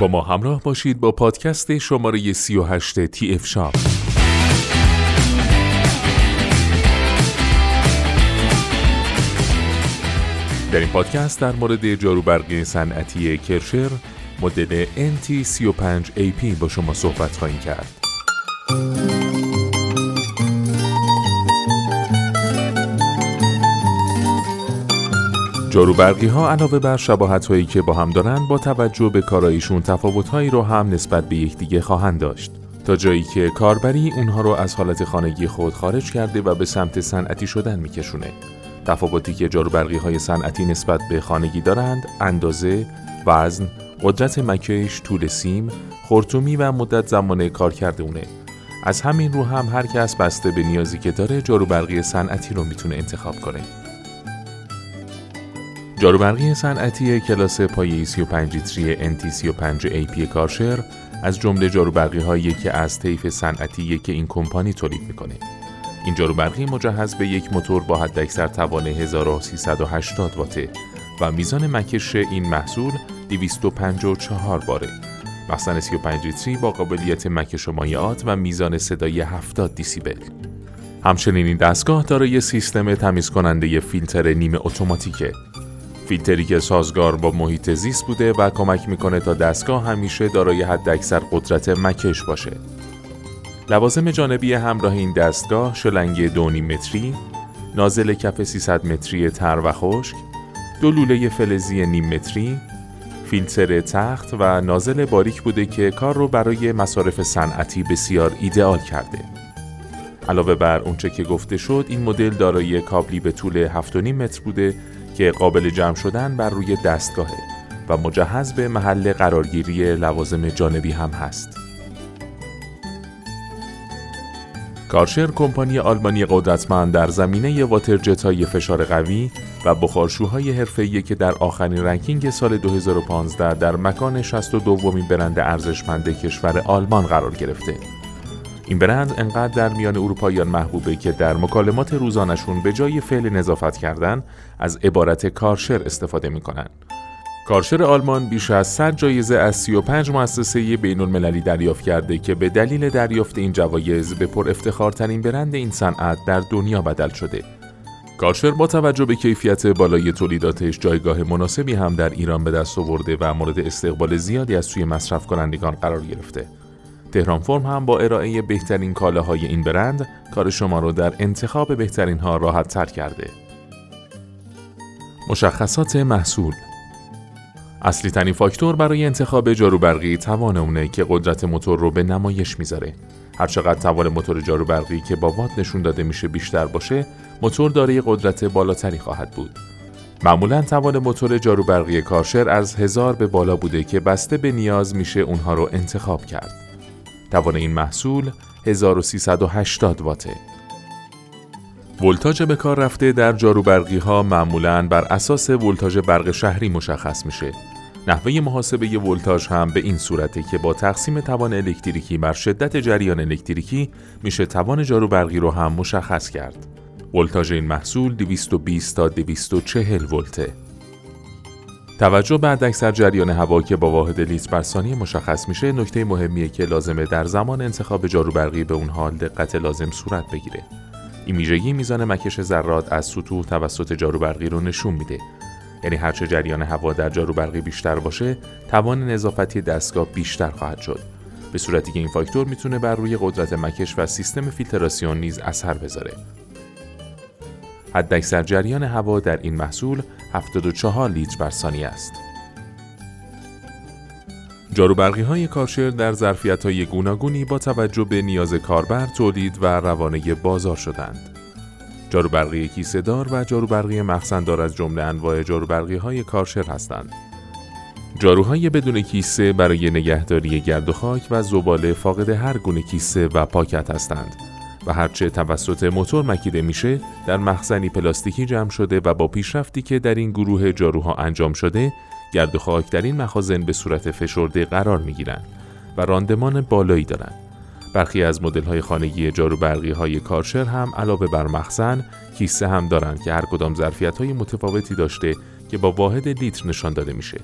با ما همراه باشید با پادکست شماره 38 تی اف شاپ در این پادکست در مورد جاروبرقی صنعتی کرشر مدل NT35AP با شما صحبت خواهیم کرد. جاروبرقی ها علاوه بر شباهت هایی که با هم دارند با توجه به کارایشون تفاوت هایی رو هم نسبت به یکدیگه خواهند داشت. تا جایی که کاربری اونها رو از حالت خانگی خود خارج کرده و به سمت صنعتی شدن میکشونه. تفاوتی که جاروبرقی های صنعتی نسبت به خانگی دارند اندازه، وزن، قدرت مکش، طول سیم، خورتومی و مدت زمان کار کرده اونه. از همین رو هم هر کس بسته به نیازی که داره جاروبرقی صنعتی رو می‌تونه انتخاب کنه. جاروبرقی صنعتی کلاس پایه 35 لیتری NT35 AP کارشر از جمله جاروبرقی هایی که از طیف صنعتی که این کمپانی تولید می‌کنه. این جاروبرقی مجهز به یک موتور با حداکثر توان 1380 واته و میزان مکش این محصول 254 باره. مخزن 35 لیتری با قابلیت مکش و مایعات و میزان صدای 70 دیسیبل. همچنین این دستگاه دارای سیستم تمیز کننده فیلتر نیمه اتوماتیکه فیلتری که سازگار با محیط زیست بوده و کمک می‌کنه تا دستگاه همیشه دارای حداکثر قدرت مکش باشه. لوازم جانبی همراه این دستگاه شلنگ دونی متری، نازل کف 300 متری تر و خشک، دو لوله فلزی نیم متری، فیلتر تخت و نازل باریک بوده که کار رو برای مصارف صنعتی بسیار ایدئال کرده. علاوه بر اونچه که گفته شد این مدل دارای کابلی به طول 7.5 متر بوده که قابل جمع شدن بر روی دستگاهه و مجهز به محل قرارگیری لوازم جانبی هم هست. کارشر کمپانی آلمانی قدرتمند در زمینه واترجت های فشار قوی و بخارشوهای حرفه‌ای که در آخرین رنکینگ سال 2015 در مکان 62 دومین برند ارزشمند کشور آلمان قرار گرفته. این برند انقدر در میان اروپاییان محبوبه که در مکالمات روزانشون به جای فعل نظافت کردن از عبارت کارشر استفاده می‌کنن. کارشر آلمان بیش از 100 جایزه از 35 مؤسسه بین المللی دریافت کرده که به دلیل دریافت این جوایز به پر افتخارترین برند این صنعت در دنیا بدل شده. کارشر با توجه به کیفیت بالای تولیداتش جایگاه مناسبی هم در ایران به دست آورده و مورد استقبال زیادی از سوی مصرف کنندگان قرار گرفته. تهران فرم هم با ارائه بهترین کالاهای این برند کار شما رو در انتخاب بهترین ها راحت تر کرده. مشخصات محصول اصلی ترین فاکتور برای انتخاب جاروبرقی توان اونه که قدرت موتور رو به نمایش می‌ذاره. هرچقدر توان موتور جاروبرقی که با وات نشون داده میشه بیشتر باشه، موتور دارای قدرت بالاتری خواهد بود. معمولا توان موتور جاروبرقی کارشر از هزار به بالا بوده که بسته به نیاز میشه اونها رو انتخاب کرد. توان این محصول 1380 واته. ولتاژ به کار رفته در جاروبرقی ها معمولاً بر اساس ولتاژ برق شهری مشخص میشه. نحوه محاسبه ولتاژ هم به این صورته که با تقسیم توان الکتریکی بر شدت جریان الکتریکی میشه توان جاروبرقی رو هم مشخص کرد. ولتاژ این محصول 220 تا 240 ولته. توجه به اکثر جریان هوا که با واحد لیتر بر ثانیه مشخص میشه نکته مهمیه که لازمه در زمان انتخاب جاروبرقی به اون حال دقت لازم صورت بگیره. این ویژگی میزان مکش ذرات از سطوح توسط جاروبرقی رو نشون میده. یعنی هرچه جریان هوا در جاروبرقی بیشتر باشه توان نظافتی دستگاه بیشتر خواهد شد. به صورتی که این فاکتور می‌تونه بر روی قدرت مکش و سیستم فیلتراسیون نیز اثر بذاره. حداکثر جریان هوا در این محصول 74 لیتر بر ثانیه است. جاروبرقی های کارشر در ظرفیت های گوناگونی با توجه به نیاز کاربر تولید و روانه بازار شدند. جاروبرقی کیسه دار و جاروبرقی مخزندار از جمله انواع جاروبرقی های کارشر هستند. جاروهای بدون کیسه برای نگهداری گرد و خاک و زباله فاقد هر گونه کیسه و پاکت هستند و هرچه توسط موتور مکیده میشه در مخزنی پلاستیکی جمع شده و با پیشرفتی که در این گروه جاروها انجام شده گرد و خاک در این مخازن به صورت فشرده قرار می گیرند و راندمان بالایی دارند. برخی از مدل های خانگی جارو برقی های کارشر هم علاوه بر مخزن کیسه هم دارند که هر کدام ظرفیت های متفاوتی داشته که با واحد لیتر نشان داده میشه.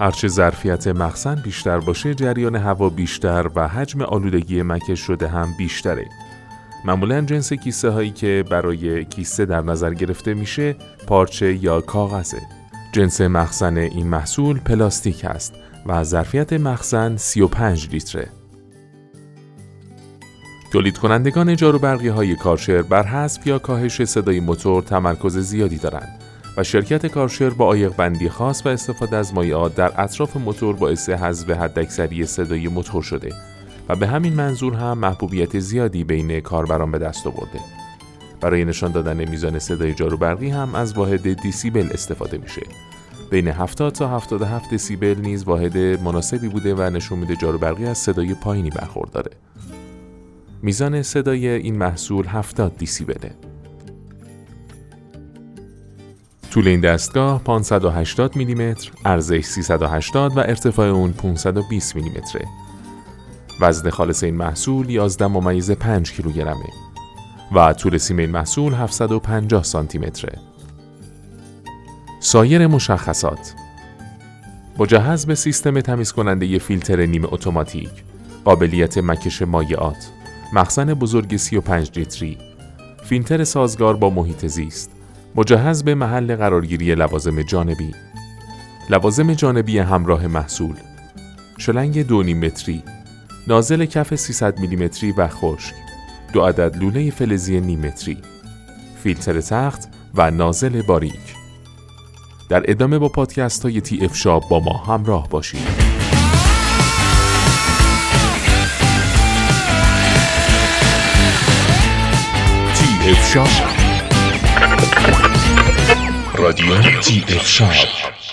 هرچه ظرفیت مخزن بیشتر باشه جریان هوا بیشتر و حجم آلودگی مکش شده هم بیشتره. معمولا جنس کیسه هایی که برای کیسه در نظر گرفته میشه پارچه یا کاغذه. جنس مخزن این محصول پلاستیک است و ظرفیت مخزن 35 لیتره. تولید کنندگان جاروبرقی های کارشر بر حذف یا کاهش صدای موتور تمرکز زیادی دارند و شرکت کارشر با آیق بندی خاص و استفاده از مایعات در اطراف موتور باعث حذف حداکثری صدای موتور شده و به همین منظور هم محبوبیت زیادی بین کاربران به دست آورده. برای نشان دادن میزان صدای جارو برقی هم از واحد دیسیبل استفاده میشه. بین 70 تا 77 دسیبل نیز واحد مناسبی بوده و نشون میده جارو برقی از صدای پایینی برخورداره. میزان صدای این محصول 70 دیسیبله. طول این دستگاه 580 میلیمتر، ارزش 380 و ارتفاع اون 520 میلیمتره. وزن خالص این محصول 11 ممیز 5 کیلوگرمه و طول سیم این محصول 750 سانتی متره. سایر مشخصات. مجهز به سیستم تمیز کننده فیلتر نیمه اتوماتیک قابلیت مکش مایعات مخزن بزرگ 35 لیتری فیلتر سازگار با محیط زیست مجهز به محل قرارگیری لوازم جانبی. لوازم جانبی همراه محصول. شلنگ دو متری نازل کف 300 میلیمتری و خشک. دو عدد لوله فلزی نیم متری. فیلتر تخت و نازل باریک. در ادامه با پادکست های TF Shop با ما همراه باشید. TF Shop رادیو TF Shop